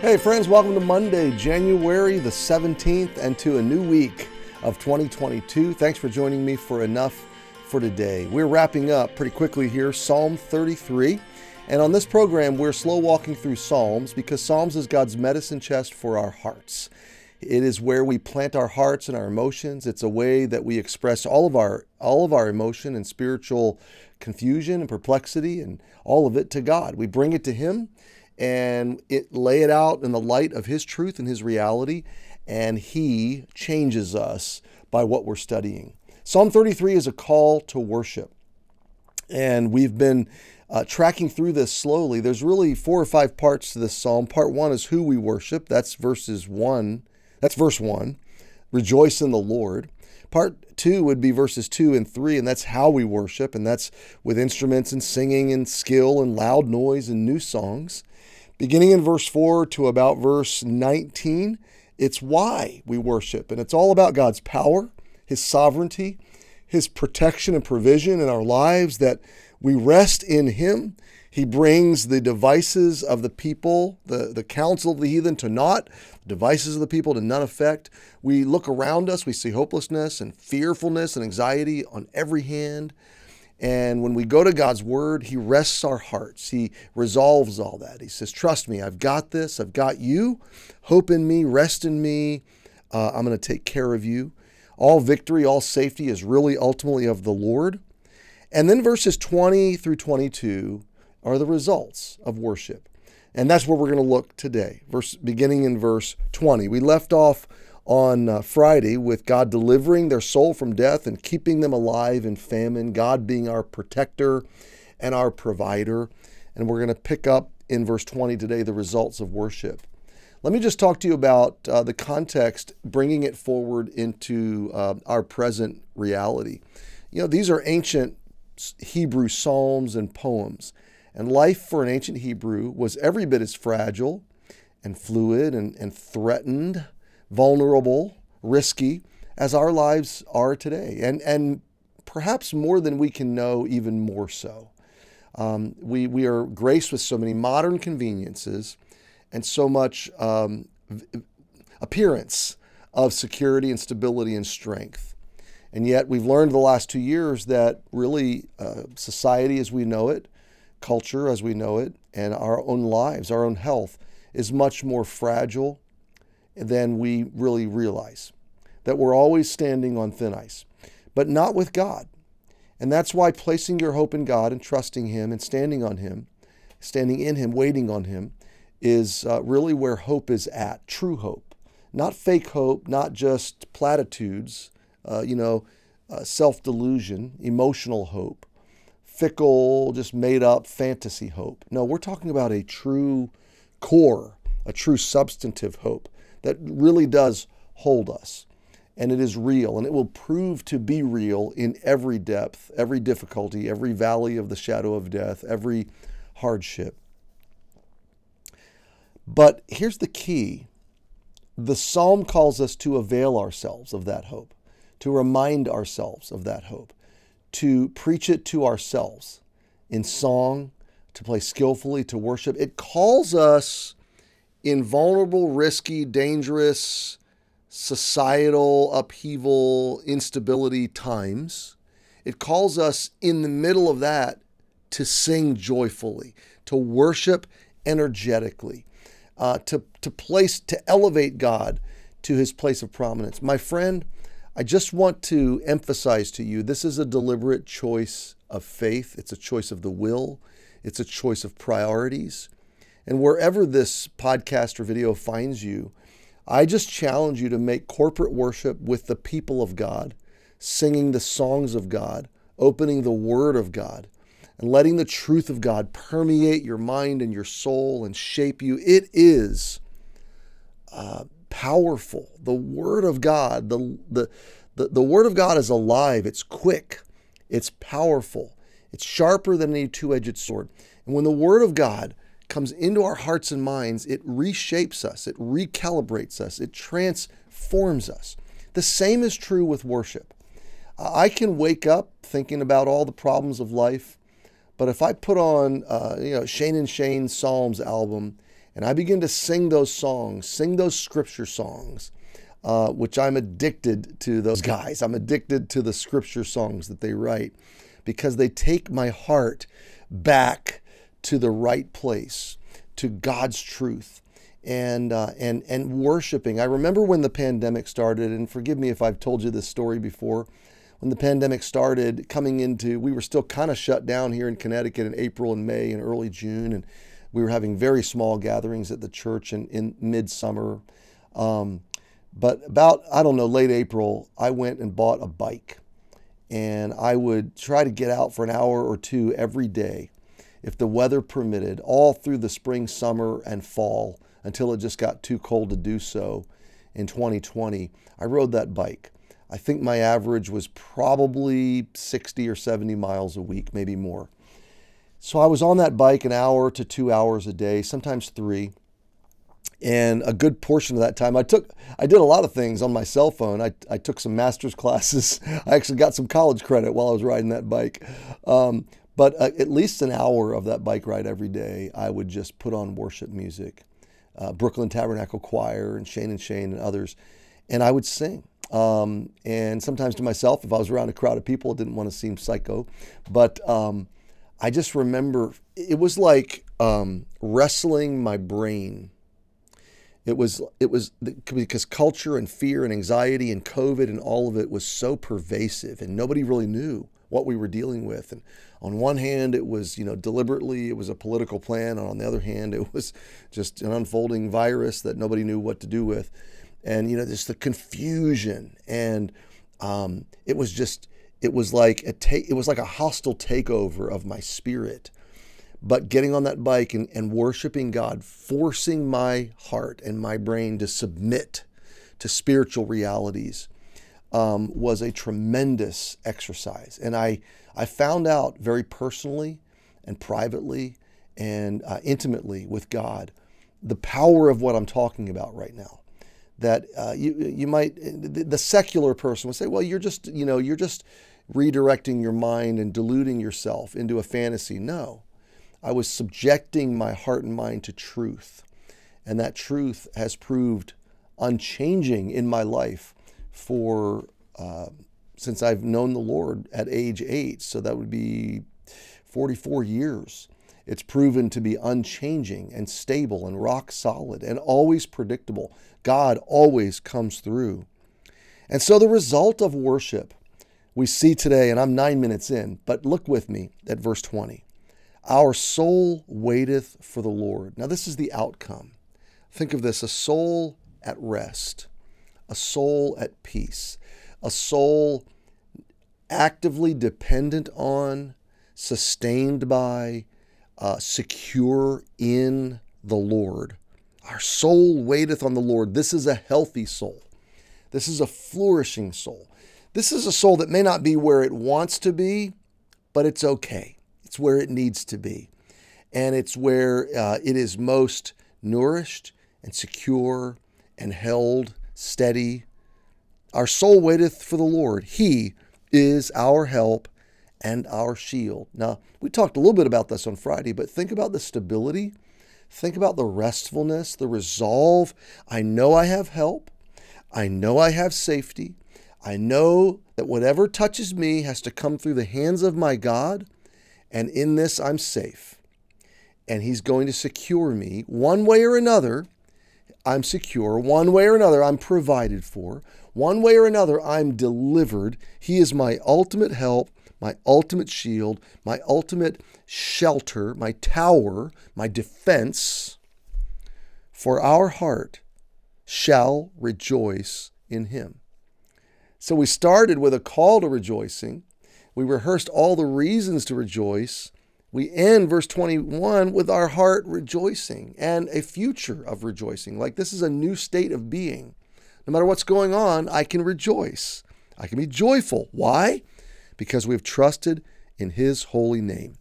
Hey, friends, welcome to Monday, January the 17th, and to a new week of 2022. Thanks for joining me for Enough for Today. We're wrapping up pretty quickly here, Psalm 33. And on this program, we're slow walking through Psalms because Psalms is God's medicine chest for our hearts. It is where we plant our hearts and our emotions. It's a way that we express all of our all of our emotion and spiritual confusion and perplexity and all of it to God. We bring it to him and it lay it out in the light of his truth and his reality and he changes us by what we're studying. Psalm 33 is a call to worship. And we've been uh, tracking through this slowly. There's really four or five parts to this psalm. Part one is who we worship. That's verses one. That's verse one. Rejoice in the Lord. Part two would be verses two and three, and that's how we worship, and that's with instruments and singing and skill and loud noise and new songs. Beginning in verse 4 to about verse 19, it's why we worship. And it's all about God's power, His sovereignty, His protection and provision in our lives, that we rest in Him. He brings the devices of the people, the, the counsel of the heathen to naught, devices of the people to none effect. We look around us, we see hopelessness and fearfulness and anxiety on every hand. And when we go to God's word, He rests our hearts. He resolves all that. He says, Trust me, I've got this. I've got you. Hope in me, rest in me. Uh, I'm going to take care of you. All victory, all safety is really ultimately of the Lord. And then verses 20 through 22 are the results of worship. And that's where we're going to look today, verse, beginning in verse 20. We left off on uh, Friday with God delivering their soul from death and keeping them alive in famine, God being our protector and our provider. And we're going to pick up in verse 20 today the results of worship. Let me just talk to you about uh, the context, bringing it forward into uh, our present reality. You know, these are ancient Hebrew psalms and poems, and life for an ancient Hebrew was every bit as fragile and fluid and, and threatened vulnerable, risky as our lives are today, and, and perhaps more than we can know, even more so. Um, we, we are graced with so many modern conveniences and so much um, appearance of security and stability and strength. And yet, we've learned the last two years that really uh, society as we know it, culture as we know it, and our own lives, our own health is much more fragile than we really realize. That we're always standing on thin ice, but not with God. And that's why placing your hope in God and trusting Him and standing on Him, standing in Him, waiting on Him, is uh, really where hope is at true hope. Not fake hope, not just platitudes, uh, you know, uh, self delusion, emotional hope, fickle, just made up fantasy hope. No, we're talking about a true core, a true substantive hope that really does hold us. And it is real, and it will prove to be real in every depth, every difficulty, every valley of the shadow of death, every hardship. But here's the key the psalm calls us to avail ourselves of that hope, to remind ourselves of that hope, to preach it to ourselves in song, to play skillfully, to worship. It calls us in vulnerable, risky, dangerous, societal upheaval, instability times, it calls us in the middle of that to sing joyfully, to worship energetically, uh, to, to place, to elevate God to his place of prominence. My friend, I just want to emphasize to you this is a deliberate choice of faith, it's a choice of the will, it's a choice of priorities. And wherever this podcast or video finds you, I just challenge you to make corporate worship with the people of God, singing the songs of God, opening the Word of God, and letting the truth of God permeate your mind and your soul and shape you. It is uh, powerful. The Word of God, the, the, the, the Word of God is alive, it's quick, it's powerful, it's sharper than any two edged sword. And when the Word of God comes into our hearts and minds, it reshapes us, it recalibrates us, it transforms us. The same is true with worship. I can wake up thinking about all the problems of life, but if I put on, uh, you know, Shane and Shane's Psalms album And I begin to sing those songs, sing those scripture songs, uh, which I'm addicted to those guys. I'm addicted to the scripture songs that they write because they take my heart back to the right place, to God's truth. And, uh, and, and worshiping. I remember when the pandemic started, and forgive me if I've told you this story before when the pandemic started coming into we were still kind of shut down here in connecticut in april and may and early june and we were having very small gatherings at the church in, in midsummer um, but about i don't know late april i went and bought a bike and i would try to get out for an hour or two every day if the weather permitted all through the spring summer and fall until it just got too cold to do so in 2020 i rode that bike I think my average was probably 60 or 70 miles a week, maybe more. So I was on that bike an hour to two hours a day, sometimes three. And a good portion of that time, I took, I did a lot of things on my cell phone. I, I took some master's classes. I actually got some college credit while I was riding that bike. Um, but uh, at least an hour of that bike ride every day, I would just put on worship music, uh, Brooklyn Tabernacle Choir and Shane and Shane and others, and I would sing. Um, and sometimes to myself, if I was around a crowd of people, I didn't want to seem psycho. But um, I just remember it was like um, wrestling my brain. It was it was because culture and fear and anxiety and COVID and all of it was so pervasive, and nobody really knew what we were dealing with. And on one hand, it was you know deliberately it was a political plan, and on the other hand, it was just an unfolding virus that nobody knew what to do with. And you know just the confusion. And um, it was just it was like a take it was like a hostile takeover of my spirit. But getting on that bike and, and worshiping god forcing my heart and my brain to submit to spiritual realities um, was a tremendous exercise. And i i found out very personally and privately and uh, intimately with god the power of what i'm talking about right now. That uh, you you might the secular person would say, well, you're just you know you're just redirecting your mind and deluding yourself into a fantasy. No, I was subjecting my heart and mind to truth, and that truth has proved unchanging in my life for uh, since I've known the Lord at age eight. So that would be 44 years. It's proven to be unchanging and stable and rock solid and always predictable. God always comes through. And so the result of worship we see today, and I'm nine minutes in, but look with me at verse 20. Our soul waiteth for the Lord. Now, this is the outcome. Think of this a soul at rest, a soul at peace, a soul actively dependent on, sustained by, uh, secure in the Lord. Our soul waiteth on the Lord. This is a healthy soul. This is a flourishing soul. This is a soul that may not be where it wants to be, but it's okay. It's where it needs to be. And it's where uh, it is most nourished and secure and held steady. Our soul waiteth for the Lord. He is our help and our shield. Now, we talked a little bit about this on Friday, but think about the stability, think about the restfulness, the resolve. I know I have help, I know I have safety, I know that whatever touches me has to come through the hands of my God, and in this I'm safe. And He's going to secure me one way or another. I'm secure. One way or another, I'm provided for. One way or another, I'm delivered. He is my ultimate help my ultimate shield, my ultimate shelter, my tower, my defense, for our heart shall rejoice in him. So we started with a call to rejoicing. We rehearsed all the reasons to rejoice. We end verse 21 with our heart rejoicing and a future of rejoicing. Like this is a new state of being. No matter what's going on, I can rejoice. I can be joyful. Why? because we've trusted in His holy name.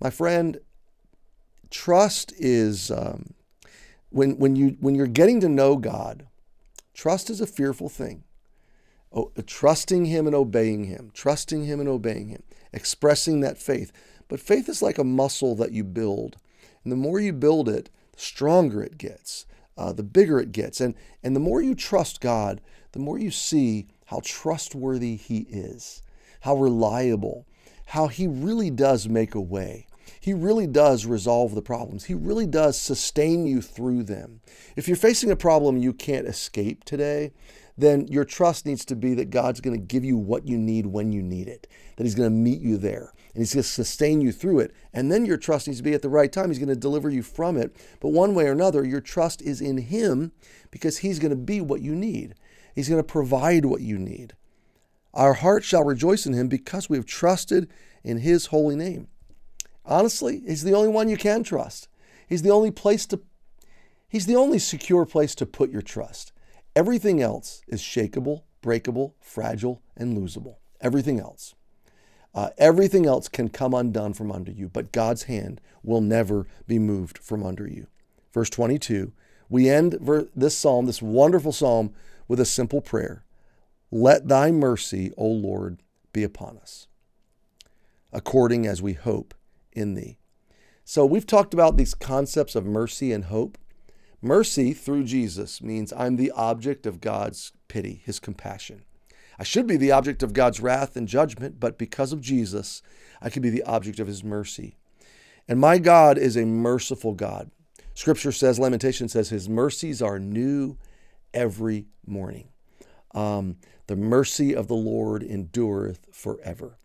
My friend, trust is um, when, when, you, when you're getting to know God, trust is a fearful thing. Oh, trusting Him and obeying Him, trusting Him and obeying Him, expressing that faith. But faith is like a muscle that you build. And the more you build it, the stronger it gets, uh, the bigger it gets. And, and the more you trust God, the more you see how trustworthy He is, how reliable, how He really does make a way. He really does resolve the problems. He really does sustain you through them. If you're facing a problem you can't escape today, then your trust needs to be that God's going to give you what you need when you need it, that He's going to meet you there, and He's going to sustain you through it. And then your trust needs to be at the right time. He's going to deliver you from it. But one way or another, your trust is in Him because He's going to be what you need, He's going to provide what you need. Our heart shall rejoice in Him because we have trusted in His holy name. Honestly, He's the only one you can trust. He's the only place to He's the only secure place to put your trust. Everything else is shakable, breakable, fragile, and losable. Everything else. Uh, everything else can come undone from under you, but God's hand will never be moved from under you. Verse 22, we end ver- this psalm, this wonderful psalm, with a simple prayer Let thy mercy, O Lord, be upon us, according as we hope in thee. So we've talked about these concepts of mercy and hope. Mercy through Jesus means I'm the object of God's pity, his compassion. I should be the object of God's wrath and judgment, but because of Jesus, I can be the object of his mercy. And my God is a merciful God. Scripture says, Lamentation says, his mercies are new every morning. Um, the mercy of the Lord endureth forever.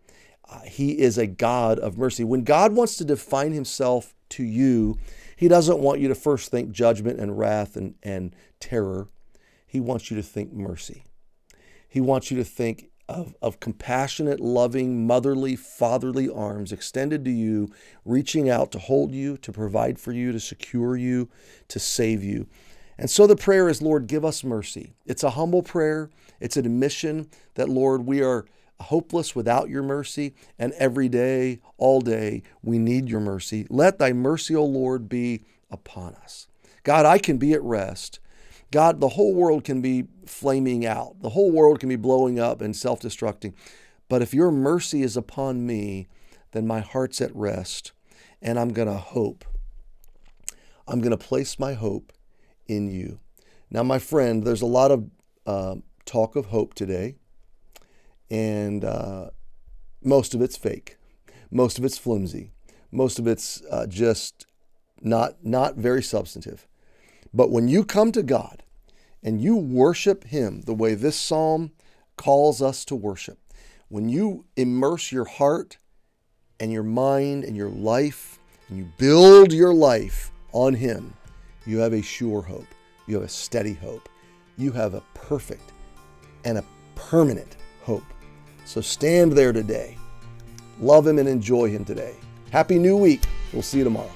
Uh, he is a God of mercy. When God wants to define himself to you, he doesn't want you to first think judgment and wrath and, and terror. He wants you to think mercy. He wants you to think of, of compassionate, loving, motherly, fatherly arms extended to you, reaching out to hold you, to provide for you, to secure you, to save you. And so the prayer is, Lord, give us mercy. It's a humble prayer. It's an admission that, Lord, we are hopeless without your mercy, and every day, all day, we need your mercy. Let thy mercy, O Lord, be upon us. God, I can be at rest. God, the whole world can be flaming out, the whole world can be blowing up and self destructing. But if your mercy is upon me, then my heart's at rest, and I'm going to hope. I'm going to place my hope in you. Now, my friend, there's a lot of uh, talk of hope today and uh, most of it's fake, most of it's flimsy, most of it's uh, just not not very substantive. But when you come to God and you worship Him the way this psalm calls us to worship, when you immerse your heart and your mind and your life and you build your life on Him, you have a sure hope. You have a steady hope. You have a perfect and a permanent hope. So stand there today. Love Him and enjoy Him today. Happy New Week. We'll see you tomorrow.